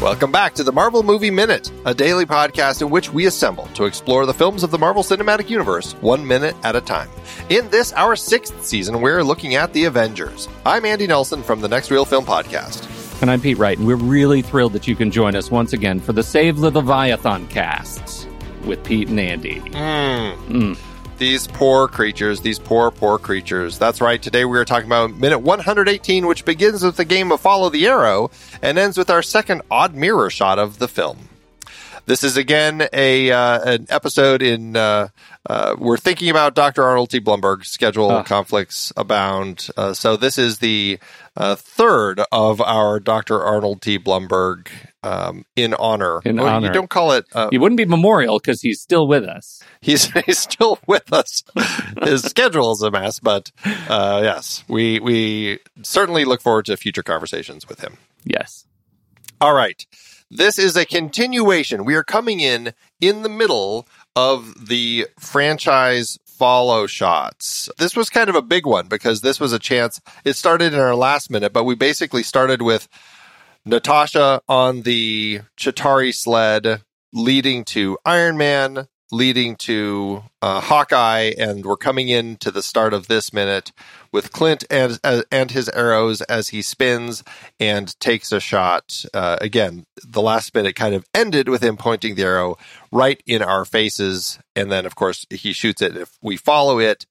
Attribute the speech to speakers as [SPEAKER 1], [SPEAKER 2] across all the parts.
[SPEAKER 1] Welcome back to the Marvel Movie Minute, a daily podcast in which we assemble to explore the films of the Marvel Cinematic Universe one minute at a time. In this, our sixth season, we're looking at The Avengers. I'm Andy Nelson from the Next Reel Film Podcast.
[SPEAKER 2] And I'm Pete Wright, and we're really thrilled that you can join us once again for the Save the Leviathan casts with Pete and Andy.
[SPEAKER 1] Mm. These poor creatures, these poor, poor creatures. That's right. Today we are talking about minute 118, which begins with the game of Follow the Arrow and ends with our second odd mirror shot of the film. This is again a uh, an episode in uh, uh, we're thinking about Dr. Arnold T. Blumberg. Schedule
[SPEAKER 2] Ah.
[SPEAKER 1] conflicts abound. Uh, so this is the uh, third of our Dr. Arnold T. Blumberg um, in honor.
[SPEAKER 2] In
[SPEAKER 1] Well, You don't call it. Uh,
[SPEAKER 2] He wouldn't be memorial because he's still with us.
[SPEAKER 1] he's he's still with us. His schedule is a mess, but uh, yes, we we certainly look forward to future conversations with him.
[SPEAKER 2] Yes.
[SPEAKER 1] All right. This is a continuation. We are coming in in the middle of the franchise follow shots. This was kind of a big one because this was a chance. It started in our last minute, but we basically started with Natasha on the Chitauri sled leading to Iron Man, leading to uh, Hawkeye, and we're coming in to the start of this minute with Clint and and his arrows as he spins and takes a shot. Uh, again, the last minute kind of ended with him pointing the arrow right in our faces, and then of course he shoots it. If we follow it,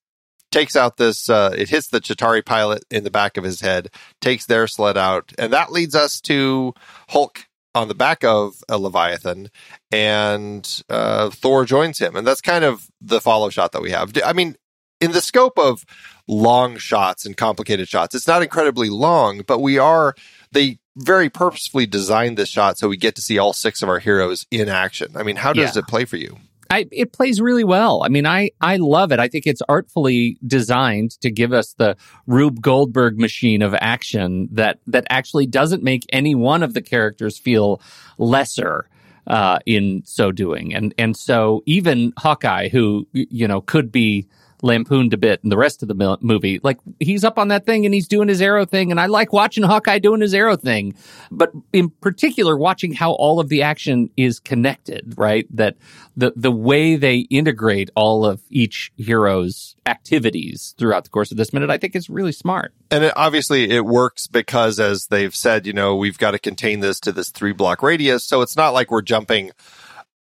[SPEAKER 1] takes out this, uh, it hits the Chitauri pilot in the back of his head, takes their sled out, and that leads us to Hulk on the back of a Leviathan, and uh, Thor joins him, and that's kind of the follow shot that we have. I mean, in the scope of long shots and complicated shots, it's not incredibly long, but we are they very purposefully designed this shot so we get to see all six of our heroes in action. I mean, how does
[SPEAKER 2] Yeah.
[SPEAKER 1] it play for you?
[SPEAKER 2] I, it plays really well. I mean, I, I love it. I think it's artfully designed to give us the Rube Goldberg machine of action that, that actually doesn't make any one of the characters feel lesser. Uh, in so doing, and and so even Hawkeye, who you know could be lampooned a bit in the rest of the movie, like he's up on that thing and he's doing his arrow thing, and I like watching Hawkeye doing his arrow thing, but in particular, watching how all of the action is connected, right? That the the way they integrate all of each hero's activities throughout the course of this minute, I think is really smart.
[SPEAKER 1] And it, obviously, it works because, as they've said, you know, we've got to contain this to this three block radius. So it's not like we're jumping,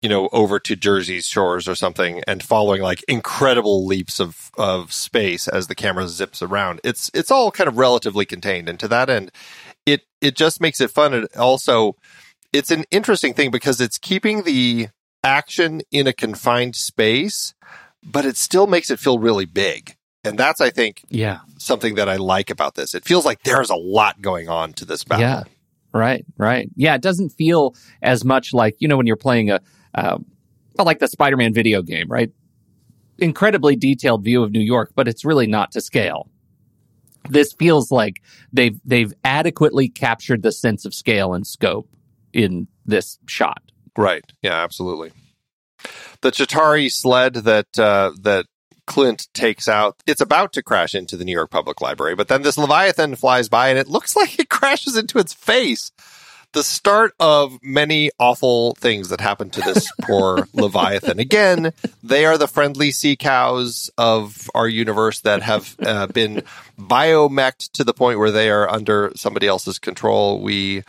[SPEAKER 1] you know, over to Jersey's shores or something and following like incredible leaps of of space as the camera zips around. It's it's all kind of relatively contained, and to that end, it it just makes it fun. And also, it's an interesting thing because it's keeping the action in a confined space, but it still makes it feel really big. And that's, I think,
[SPEAKER 2] Yeah,
[SPEAKER 1] something that I like about this. It feels like there's a lot going on to this battle.
[SPEAKER 2] Yeah. Right, right. Yeah, it doesn't feel as much like, you know, when you're playing a, uh, well, like the Spider Man video game, right? Incredibly detailed view of New York, but it's really not to scale. This feels like they've they've adequately captured the sense of scale and scope in this shot.
[SPEAKER 1] Right. Yeah, absolutely. The Chitauri sled that uh, that Clint takes out, it's about to crash into the New York Public Library, but then this Leviathan flies by and it looks like it crashes into its face. The start of many awful things that happen to this poor Leviathan. Again, they are the friendly sea cows of our universe that have uh, been biomeched to the point where they are under somebody else's control. We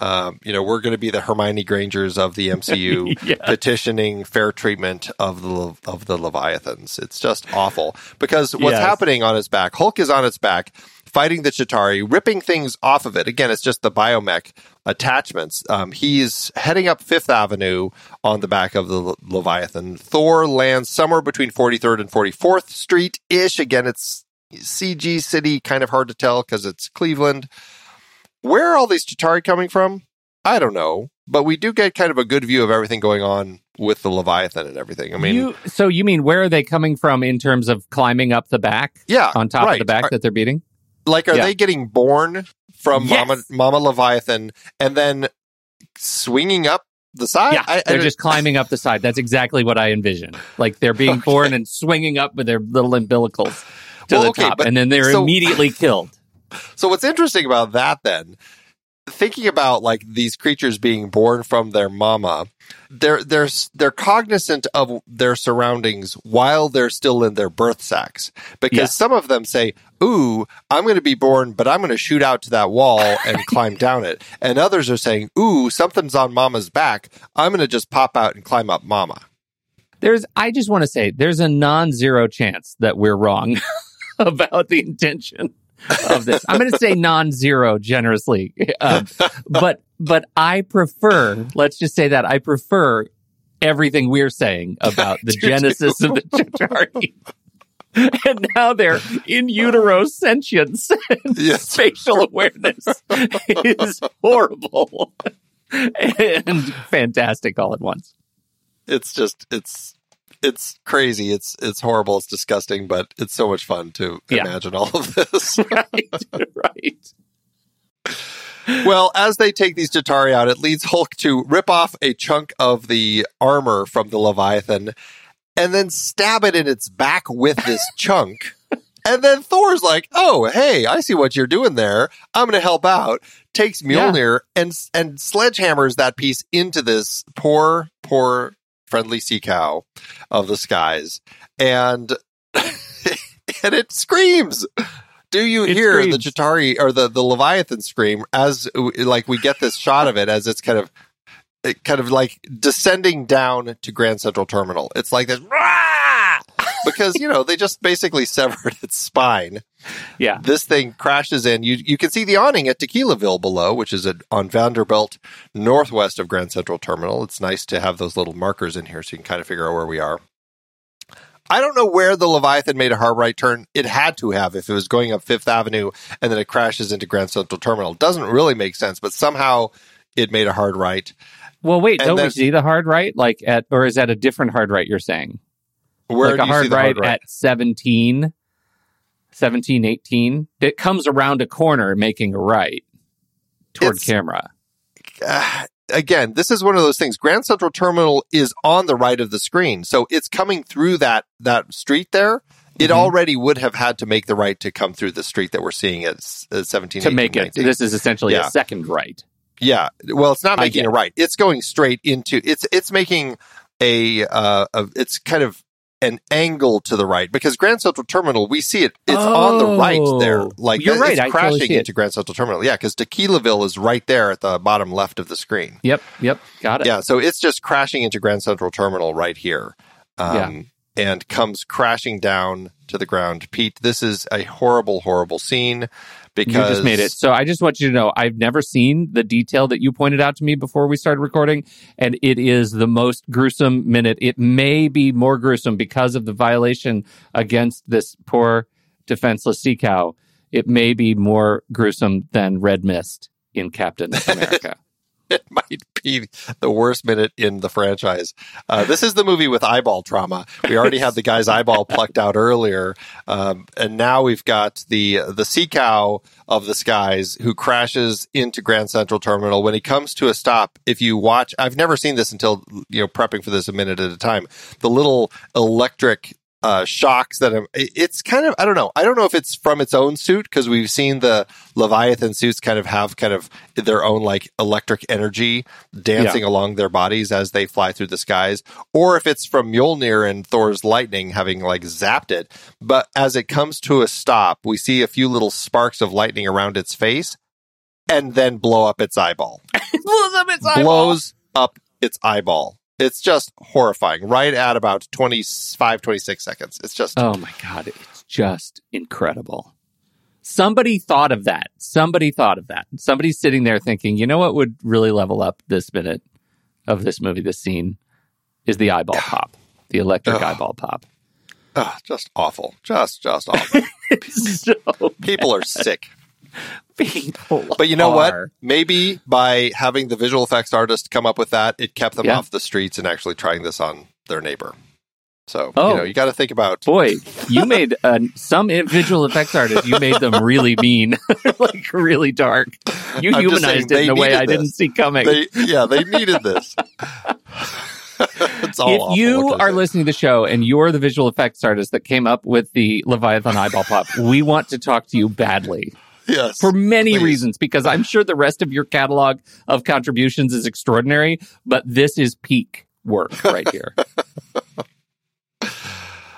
[SPEAKER 1] um, you know, we're going to be the Hermione Grangers of the MCU,
[SPEAKER 2] Yeah.
[SPEAKER 1] petitioning fair treatment of the of the Leviathans. It's just awful because what's
[SPEAKER 2] Yes.
[SPEAKER 1] happening on its back? Hulk is on its back, fighting the Chitauri, ripping things off of it. Again, it's just the biomech attachments. Um, he's heading up Fifth Avenue on the back of the Le- Leviathan. Thor lands somewhere between 43rd and 44th Street ish. Again, it's CG city, kind of hard to tell because it's Cleveland. Where are all these Chitauri coming from? I don't know, but we do get kind of a good view of everything going on with the Leviathan and everything. I mean,
[SPEAKER 2] you, so you mean where are they coming from in terms of climbing up the back
[SPEAKER 1] yeah,
[SPEAKER 2] on top
[SPEAKER 1] right.
[SPEAKER 2] of the back
[SPEAKER 1] Are-
[SPEAKER 2] that they're beating?
[SPEAKER 1] like, are
[SPEAKER 2] Yeah.
[SPEAKER 1] they getting born from
[SPEAKER 2] Yes.
[SPEAKER 1] Mama Mama Leviathan and then swinging up the side?
[SPEAKER 2] Yeah,
[SPEAKER 1] I- I
[SPEAKER 2] they're
[SPEAKER 1] don't-
[SPEAKER 2] just climbing up the side. That's exactly what I envision. Like they're being
[SPEAKER 1] Okay.
[SPEAKER 2] born and swinging up with their little umbilicals to
[SPEAKER 1] Well,
[SPEAKER 2] the
[SPEAKER 1] okay,
[SPEAKER 2] top,
[SPEAKER 1] but-
[SPEAKER 2] and then they're
[SPEAKER 1] so-
[SPEAKER 2] immediately killed.
[SPEAKER 1] So what's interesting about that then? thinking about like these creatures being born from their mama, they're they're they're cognizant of their surroundings while they're still in their birth sacks. Because
[SPEAKER 2] Yeah.
[SPEAKER 1] some of them say, "Ooh, I'm going to be born, but I'm going to shoot out to that wall and climb down it." And others are saying, "Ooh, something's on mama's back. I'm going to just pop out and climb up mama."
[SPEAKER 2] There's, I just want to say, there's a non-zero chance that we're wrong about the intention of this. I'm going to say non-zero generously, um, but but I prefer. Let's just say that I prefer everything we're saying about the genesis of the Chitauri. And now their in utero sentience and
[SPEAKER 1] Yes.
[SPEAKER 2] spatial awareness is horrible and fantastic all at once.
[SPEAKER 1] it's just it's it's crazy it's it's horrible it's disgusting but it's so much fun to
[SPEAKER 2] Yeah.
[SPEAKER 1] imagine all of this
[SPEAKER 2] right, right.
[SPEAKER 1] well as they take these Chitauri out it leads hulk to rip off a chunk of the armor from the leviathan and then stab it in its back with this chunk and then thor's like oh hey i see what you're doing there i'm gonna help out takes
[SPEAKER 2] Yeah.
[SPEAKER 1] mjolnir and and sledgehammers that piece into this poor poor friendly sea cow of the skies and and it screams do you
[SPEAKER 2] It
[SPEAKER 1] hear the Chitauri or the, the Leviathan scream as like we get this shot of it as it's kind of it kind of like descending down to Grand Central Terminal. It's like this "Rah!" Because you know they just basically severed its spine.
[SPEAKER 2] Yeah.
[SPEAKER 1] This thing crashes in. You you can see the awning at Tequilaville below, which is at, on Vanderbilt, northwest of Grand Central Terminal. It's nice to have those little markers in here so you can kind of figure out where we are. I don't know where the Leviathan made a hard right turn. It had to have if it was going up Fifth Avenue and then it crashes into Grand Central Terminal. It doesn't really make sense, but somehow it made a hard right.
[SPEAKER 2] Well, wait,
[SPEAKER 1] And
[SPEAKER 2] don't we see the hard right? Like at, or is that a different hard right you're saying?
[SPEAKER 1] Where
[SPEAKER 2] like a hard right,
[SPEAKER 1] hard right?
[SPEAKER 2] at 17, 17, 18. It comes around a corner making a right toward
[SPEAKER 1] It's-
[SPEAKER 2] camera.
[SPEAKER 1] uh, again, this is one of those things. Grand Central Terminal is on the right of the screen, so it's coming through that that street there. It
[SPEAKER 2] Mhm.
[SPEAKER 1] already would have had to make the right to come through the street that we're seeing at uh, 17
[SPEAKER 2] To make it,
[SPEAKER 1] 19.
[SPEAKER 2] this is essentially
[SPEAKER 1] Yeah.
[SPEAKER 2] a second right.
[SPEAKER 1] Yeah, well, it's not making a right. It's going straight into it's it's making a uh a, it's kind of an angle to the right because Grand Central Terminal we see it it's on the right there.
[SPEAKER 2] Oh,
[SPEAKER 1] like
[SPEAKER 2] you're right,
[SPEAKER 1] it's
[SPEAKER 2] I totally
[SPEAKER 1] crashing
[SPEAKER 2] it.
[SPEAKER 1] into Grand Central Terminal. Yeah because Tequilaville is right there at the bottom left of the screen.
[SPEAKER 2] Yep, yep, got it.
[SPEAKER 1] yeah so it's just crashing into Grand Central Terminal right here um and comes crashing down to the ground. Pete this is a horrible horrible scene because
[SPEAKER 2] you just made it. So I just want you to know I've never seen the detail that you pointed out to me before we started recording, and it is the most gruesome minute. It may be more gruesome because of the violation against this poor defenseless sea cow. It may be more gruesome than Red Mist in Captain America.
[SPEAKER 1] it might be the worst minute in the franchise. Uh, this is the movie with eyeball trauma. We already had the guy's eyeball plucked out earlier, um, and now we've got the the sea cow of the skies who crashes into Grand Central Terminal. When he comes to a stop, if you watch, I've never seen this until you know prepping for this a minute at a time. The little electric uh, shocks that am- it's kind of I don't know I don't know if it's from its own suit because we've seen the Leviathan suits kind of have kind of their own like electric energy dancing along their bodies as they fly through the skies, or if it's from Mjolnir and Thor's lightning having like zapped it. But as it comes to a stop, we see a few little sparks of lightning around its face, and then blow up its eyeball
[SPEAKER 2] blows up its
[SPEAKER 1] blows up its eyeball. It's just horrifying. Right at about 25, 26 seconds. It's just
[SPEAKER 2] Oh my god, it's just incredible. Somebody thought of that. Somebody thought of that. Somebody's sitting there thinking, you know what would really level up this minute of this movie, this scene, is the eyeball pop, the electric
[SPEAKER 1] Ugh.
[SPEAKER 2] eyeball pop.
[SPEAKER 1] ugh, just awful. Just just awful.
[SPEAKER 2] So
[SPEAKER 1] People are sick.
[SPEAKER 2] People.
[SPEAKER 1] But you know what? Maybe by having the visual effects artist come up with that, it kept them
[SPEAKER 2] Yeah.
[SPEAKER 1] off the streets and actually trying this on their neighbor. So,
[SPEAKER 2] Oh.
[SPEAKER 1] you know, you got to think about
[SPEAKER 2] Boy, you made uh, some visual effects artists. You made them really mean, like really dark. You
[SPEAKER 1] I'm just saying
[SPEAKER 2] humanized it in a way
[SPEAKER 1] needed
[SPEAKER 2] I didn't see coming.
[SPEAKER 1] they yeah, they needed this. it's all
[SPEAKER 2] if
[SPEAKER 1] awful.
[SPEAKER 2] you
[SPEAKER 1] What can I
[SPEAKER 2] are listening to the show and you're the visual effects artist that came up with the Leviathan eyeball pop, we want to talk to you badly.
[SPEAKER 1] Yes.
[SPEAKER 2] for many
[SPEAKER 1] please.
[SPEAKER 2] reasons because I'm sure the rest of your catalog of contributions is extraordinary, but this is peak work right here.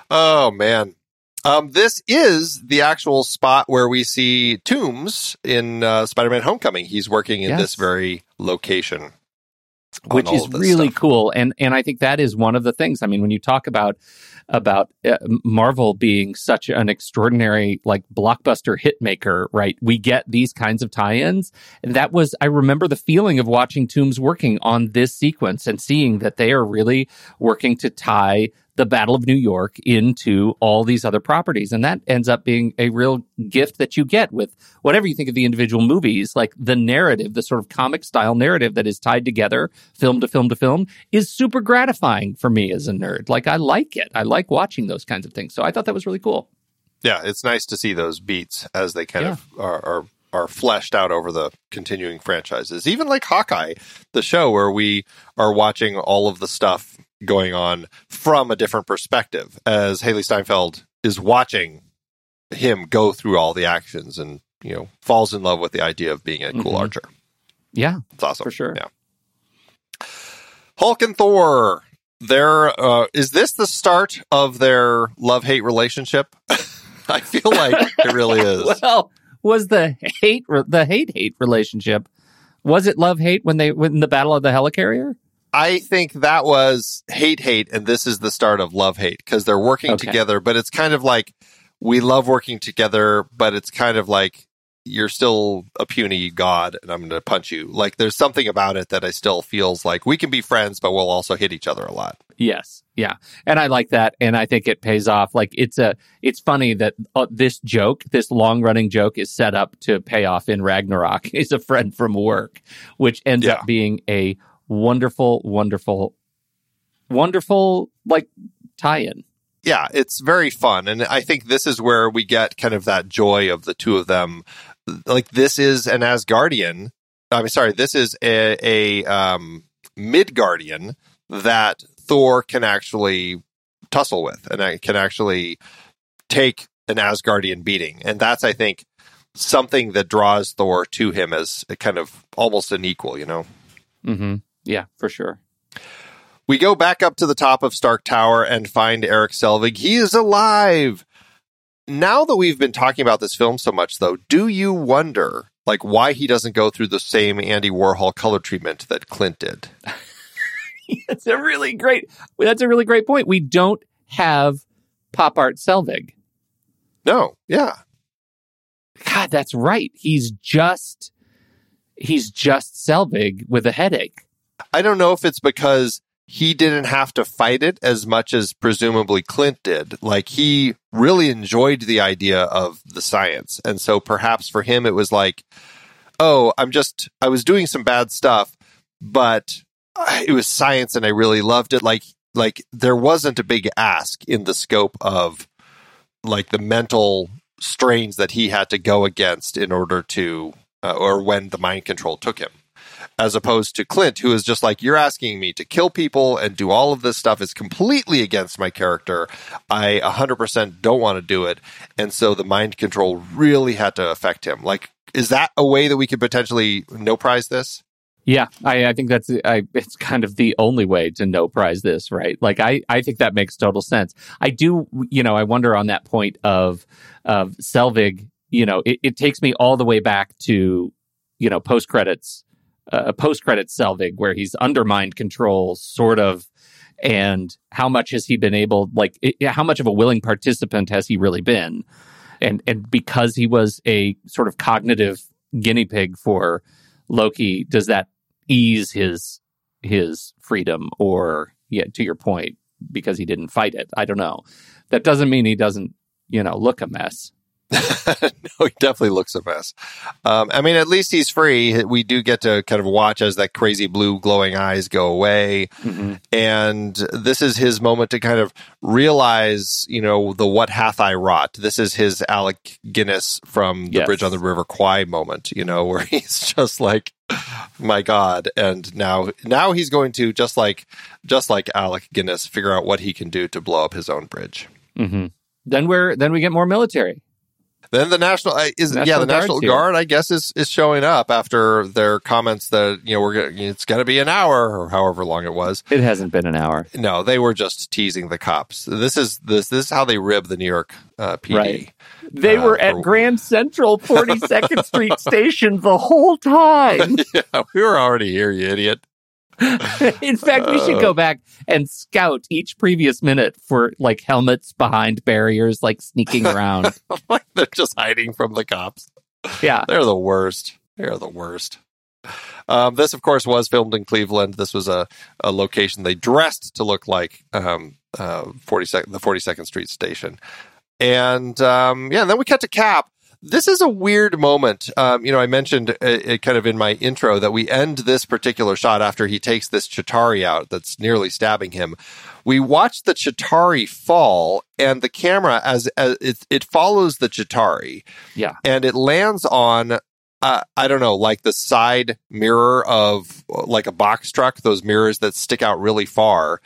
[SPEAKER 1] Oh man. Um, this is the actual spot where we see Toomes in uh, Spider-Man: Homecoming. He's working in
[SPEAKER 2] Yes.
[SPEAKER 1] this very location, on
[SPEAKER 2] which is really
[SPEAKER 1] stuff.
[SPEAKER 2] cool. And and i think that is one of the things. I mean when you talk about about uh, marvel being such an extraordinary like blockbuster hit maker right we get these kinds of tie-ins. And that was i remember the feeling of watching Toomes working on this sequence and seeing that they are really working to tie the Battle of New York into all these other properties. And that ends up being a real gift that you get with whatever you think of the individual movies, like the narrative, the sort of comic style narrative that is tied together, film to film to film, is super gratifying for me as a nerd. Like, I like it. I like watching those kinds of things. So I thought that was really cool.
[SPEAKER 1] Yeah, it's nice to see those beats as they kind of are, are are fleshed out over the continuing franchises. Even like Hawkeye, the show where we are watching all of the stuff going on from a different perspective as Hailee Steinfeld is watching him go through all the actions and, you know, falls in love with the idea of being a cool
[SPEAKER 2] Mhm.
[SPEAKER 1] archer.
[SPEAKER 2] Yeah,
[SPEAKER 1] It's awesome.
[SPEAKER 2] for sure.
[SPEAKER 1] Yeah. Hulk and Thor. Their uh, is this the start of their love hate relationship? I feel like it really is.
[SPEAKER 2] Well, was the hate the hate hate relationship? Was it love hate when they when the Battle of the Helicarrier?
[SPEAKER 1] I think that was hate hate, and this is the start of love hate because they're working
[SPEAKER 2] Okay.
[SPEAKER 1] together. But it's kind of like we love working together, but it's kind of like you're still a puny god, and I'm going to punch you. Like there's something about it that I still feels like we can be friends, but we'll also hit each other a lot.
[SPEAKER 2] Yes, yeah, and I like that, and I think it pays off. Like it's a, it's funny that uh, this joke, this long running joke, is set up to pay off in Ragnarok. Is a friend from work, which ends
[SPEAKER 1] Yeah.
[SPEAKER 2] up being a wonderful, wonderful, wonderful like tie-in.
[SPEAKER 1] yeah, it's very fun. And I think this is where we get kind of that joy of the two of them. Like this is an Asgardian. I'm sorry, this is a, a um, Midgardian that Thor can actually tussle with and I can actually take an Asgardian beating. And that's, I think, something that draws Thor to him as a kind of almost an equal, you know?
[SPEAKER 2] Mm-hmm. Yeah, for sure.
[SPEAKER 1] We go back up to the top of Stark Tower and find Erik Selvig. He is alive. Now that we've been talking about this film so much, though, do you wonder, like, why he doesn't go through the same Andy Warhol color treatment that Clint did?
[SPEAKER 2] That's a really great. That's a really great point. We don't have pop art Selvig.
[SPEAKER 1] No, yeah,
[SPEAKER 2] God, that's right. He's just he's just Selvig with a headache.
[SPEAKER 1] I don't know if it's because he didn't have to fight it as much as presumably Clint did. Like he really enjoyed the idea of the science. And so perhaps for him it was like, oh, I'm just I was doing some bad stuff, but uh, it was science and I really loved it. Like like there wasn't a big ask in the scope of like the mental strains that he had to go against in order to uh, or when the mind control took him as opposed to Clint, who is just like, you're asking me to kill people and do all of this stuff is completely against my character. I 100% don't want to do it. And so the mind control really had to affect him. Like, is that a way that we could potentially no prize this?
[SPEAKER 2] Yeah, I, I think that's I, it's kind of the only way to no prize this, right? Like I, I think that makes total sense. I do, you know, I wonder on that point of of Selvig. You know, it, it takes me all the way back to you know post credits, uh, post credit Selvig, where he's under mind control, sort of, and how much has he been able, like, it, how much of a willing participant has he really been? And and because he was a sort of cognitive guinea pig for Loki, does that ease his his freedom? Or yeah to your point because he didn't fight it? I don't know. That doesn't mean he doesn't you know look a mess
[SPEAKER 1] no, he definitely looks a mess. Um, I mean, at least he's free. We do get to kind of watch as that crazy blue glowing eyes go away. And this is his moment to kind of realize, you know, the what hath I wrought. This is his Alec Guinness from the
[SPEAKER 2] Yes.
[SPEAKER 1] Bridge on the River Kwai moment, you know, where he's just like, my God. And now, now he's going to just like, just like Alec Guinness, figure out what he can do to blow up his own bridge.
[SPEAKER 2] hmm then we're then we get more military
[SPEAKER 1] then the national uh, is
[SPEAKER 2] National
[SPEAKER 1] yeah the
[SPEAKER 2] Guard's
[SPEAKER 1] National. Guard I guess is is showing up after their comments that you know we're it's going to be an hour or however long it was.
[SPEAKER 2] It hasn't been an hour.
[SPEAKER 1] No, they were just teasing the cops. This is this this is how they rib the New York uh, PD.
[SPEAKER 2] Right. They
[SPEAKER 1] Uh,
[SPEAKER 2] were at
[SPEAKER 1] for-
[SPEAKER 2] Grand Central 42nd Street Station the whole time.
[SPEAKER 1] yeah, we were already here, you idiot.
[SPEAKER 2] In fact, we should go back and scout each previous minute for like helmets behind barriers, like sneaking around.
[SPEAKER 1] like they're just hiding from the cops.
[SPEAKER 2] yeah.
[SPEAKER 1] They're the worst. They're the worst. Um, this, of course, was filmed in Cleveland. This was a, a location they dressed to look like um, uh, 42nd, the 42nd Street station. And um, yeah, and then we cut to Cap. This is a weird moment. Um, you know, I mentioned it, it kind of in my intro that we end this particular shot after he takes this Chitauri out that's nearly stabbing him. We watch the Chitauri fall, and the camera as, as it, it follows the Chitauri
[SPEAKER 2] Yeah.
[SPEAKER 1] and it lands on uh, I don't know, like the side mirror of like a box truck, those mirrors that stick out really far.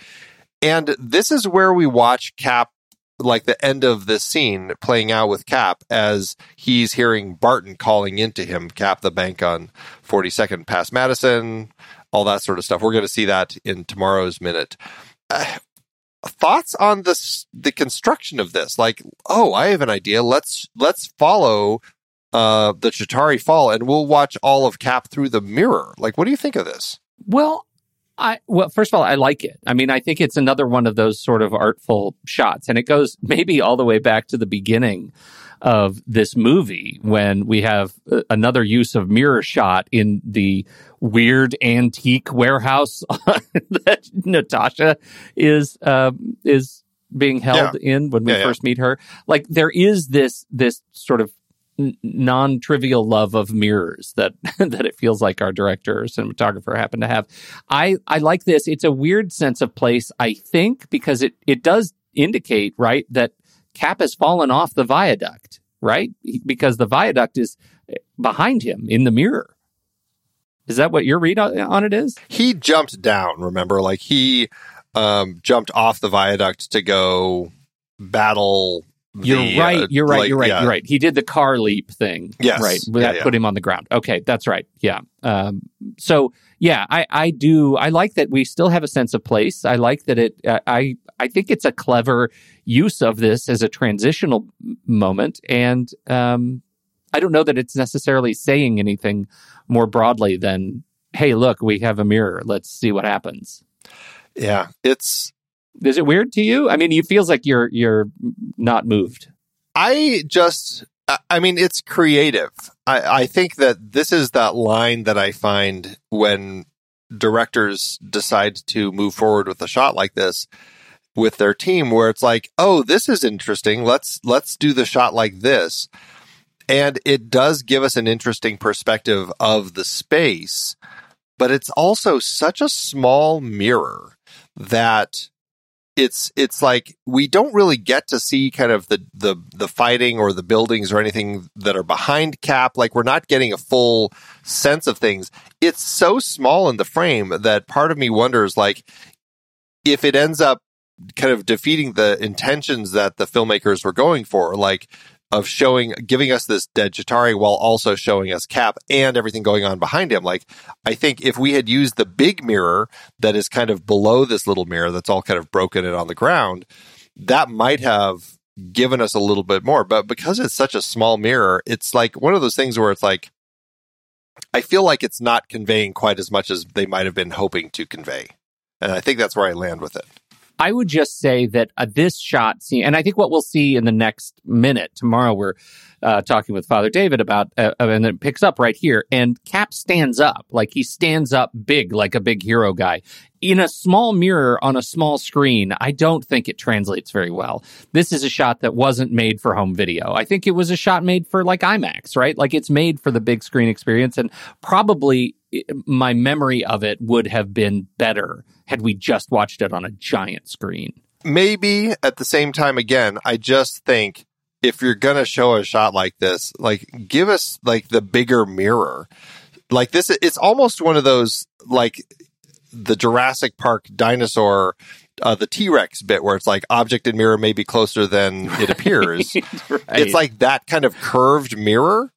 [SPEAKER 1] And this is where we watch Cap, like the end of this scene playing out with Cap as he's hearing Barton calling into him, Cap, the bank on 42nd past Madison, all that sort of stuff. We're going to see that in tomorrow's minute. Uh, thoughts on this the construction of this like oh i have an idea let's let's follow uh the Chitauri fall and we'll watch all of cap through the mirror like what do you think of this
[SPEAKER 2] Well, I well, first of all, I like it. I mean, I think it's another one of those sort of artful shots, and it goes maybe all the way back to the beginning of this movie when we have uh, another use of mirror shot in the weird antique warehouse that Natasha is um, is being held in when we
[SPEAKER 1] Yeah, yeah.
[SPEAKER 2] first meet her. Like there is this this sort of non-trivial love of mirrors that that it feels like our director or cinematographer happen to have. I I like this. It's a weird sense of place, I think, because it it does indicate right that Cap has fallen off the viaduct, right? Because the viaduct is behind him in the mirror. Is that what your read on on it is?
[SPEAKER 1] he jumped down remember like he um jumped off the viaduct to go battle
[SPEAKER 2] You're
[SPEAKER 1] the,
[SPEAKER 2] right.
[SPEAKER 1] uh,
[SPEAKER 2] You're right.
[SPEAKER 1] like,
[SPEAKER 2] you're right.
[SPEAKER 1] yeah.
[SPEAKER 2] You're right. He did the car leap thing.
[SPEAKER 1] Yes.
[SPEAKER 2] Right. That
[SPEAKER 1] yeah.
[SPEAKER 2] put him on the ground. Okay. That's right. Yeah. Um, so yeah, I, I do. I like that we still have a sense of place. I like that it, uh, I, I think it's a clever use of this as a transitional moment. And, um, I don't know that it's necessarily saying anything more broadly than, Hey, look, we have a mirror. Let's see what happens.
[SPEAKER 1] yeah it's
[SPEAKER 2] Is it weird to you? I mean, it feels like you're, you're not moved.
[SPEAKER 1] I just, I- mean, it's creative. I, I think that this is that line that I find when directors decide to move forward with a shot like this with their team, where it's like, oh, this is interesting. Let's let's do the shot like this, and it does give us an interesting perspective of the space, but it's also such a small mirror that it's it's like we don't really get to see kind of the the the fighting or the buildings or anything that are behind cap. Like we're not getting a full sense of things. It's so small in the frame that part of me wonders like if it ends up kind of defeating the intentions that the filmmakers were going for like of showing giving us this dead Chitauri while also showing us Cap and everything going on behind him like I think if we had used the big mirror that is kind of below this little mirror that's all kind of broken and on the ground, that might have given us a little bit more. But because it's such a small mirror, it's like one of those things where it's like, I feel like it's not conveying quite as much as they might have been hoping to convey. And I think that's where I land with it.
[SPEAKER 2] I would just say that uh, this shot scene, and I think what we'll see in the next minute tomorrow, we're uh, talking with Father David about, uh, and it picks up right here. And Cap stands up, like he stands up big, like a big hero guy. In a small mirror on a small screen, I don't think it translates very well. This is a shot that wasn't made for home video. I think it was a shot made for like IMAX, right? Like it's made for the big screen experience. And probably my memory of it would have been better had we just watched it on a giant screen.
[SPEAKER 1] maybe at the same time again i just think if you're gonna show a shot like this like give us like the bigger mirror like this it's almost one of those like the jurassic park dinosaur uh, the T Rex bit where it's like object and mirror may be closer than it appears.
[SPEAKER 2] right.
[SPEAKER 1] It's like that kind of curved mirror.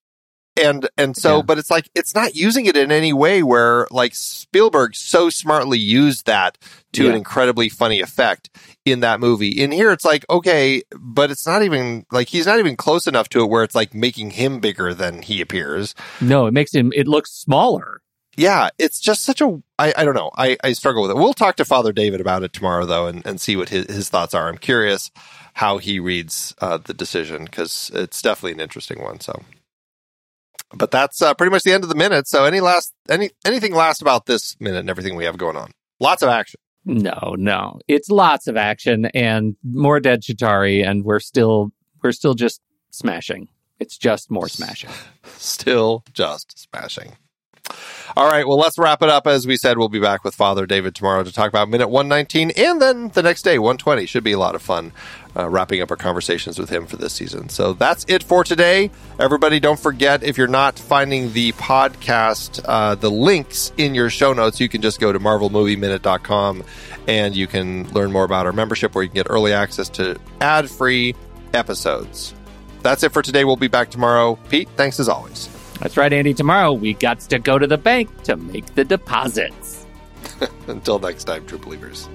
[SPEAKER 1] And and so,
[SPEAKER 2] Yeah.
[SPEAKER 1] but it's like it's not using it in any way where like Spielberg so smartly used that to an incredibly funny effect in that movie. In here, it's like okay, but it's not even like he's not even close enough to it where it's like making him bigger than he appears.
[SPEAKER 2] no, it makes him. It looks smaller.
[SPEAKER 1] Yeah, it's just such a I, I don't know. I, I struggle with it. We'll talk to Father David about it tomorrow though and, and see what his, his thoughts are. I'm curious how he reads uh, the decision because it's definitely an interesting one. So but that's uh, pretty much the end of the minute. So any last any anything last about this minute and everything we have going on? Lots of action.
[SPEAKER 2] No, no, it's lots of action and more dead Chitauri, and we're still we're still just smashing. It's just more smashing.
[SPEAKER 1] Still just smashing. All right, well, let's wrap it up. As we said, we'll be back with Father David tomorrow to talk about minute 119 and then the next day, 120. Should be a lot of fun uh, wrapping up our conversations with him for this season. So that's it for today. Everybody, don't forget if you're not finding the podcast, uh, the links in your show notes, you can just go to marvelmovieminute.com and you can learn more about our membership where you can get early access to ad free episodes. That's it for today. We'll be back tomorrow. Pete, thanks as always.
[SPEAKER 2] That's right, Andy. Tomorrow we got to go to the bank to make the deposits.
[SPEAKER 1] Until next time, true believers.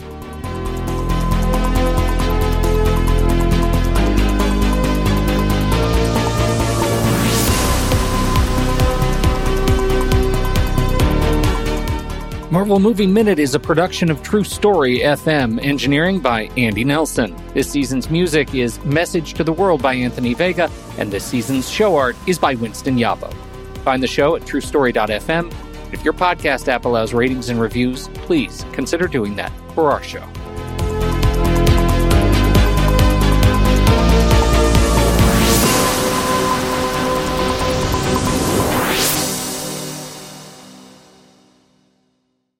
[SPEAKER 2] Marvel Movie Minute is a production of True Story FM, engineering by Andy Nelson. This season's music is Message to the World by Anthony Vega, and this season's show art is by Winston Yabo. Find the show at truestory.fm. If your podcast app allows ratings and reviews, please consider doing that for our show.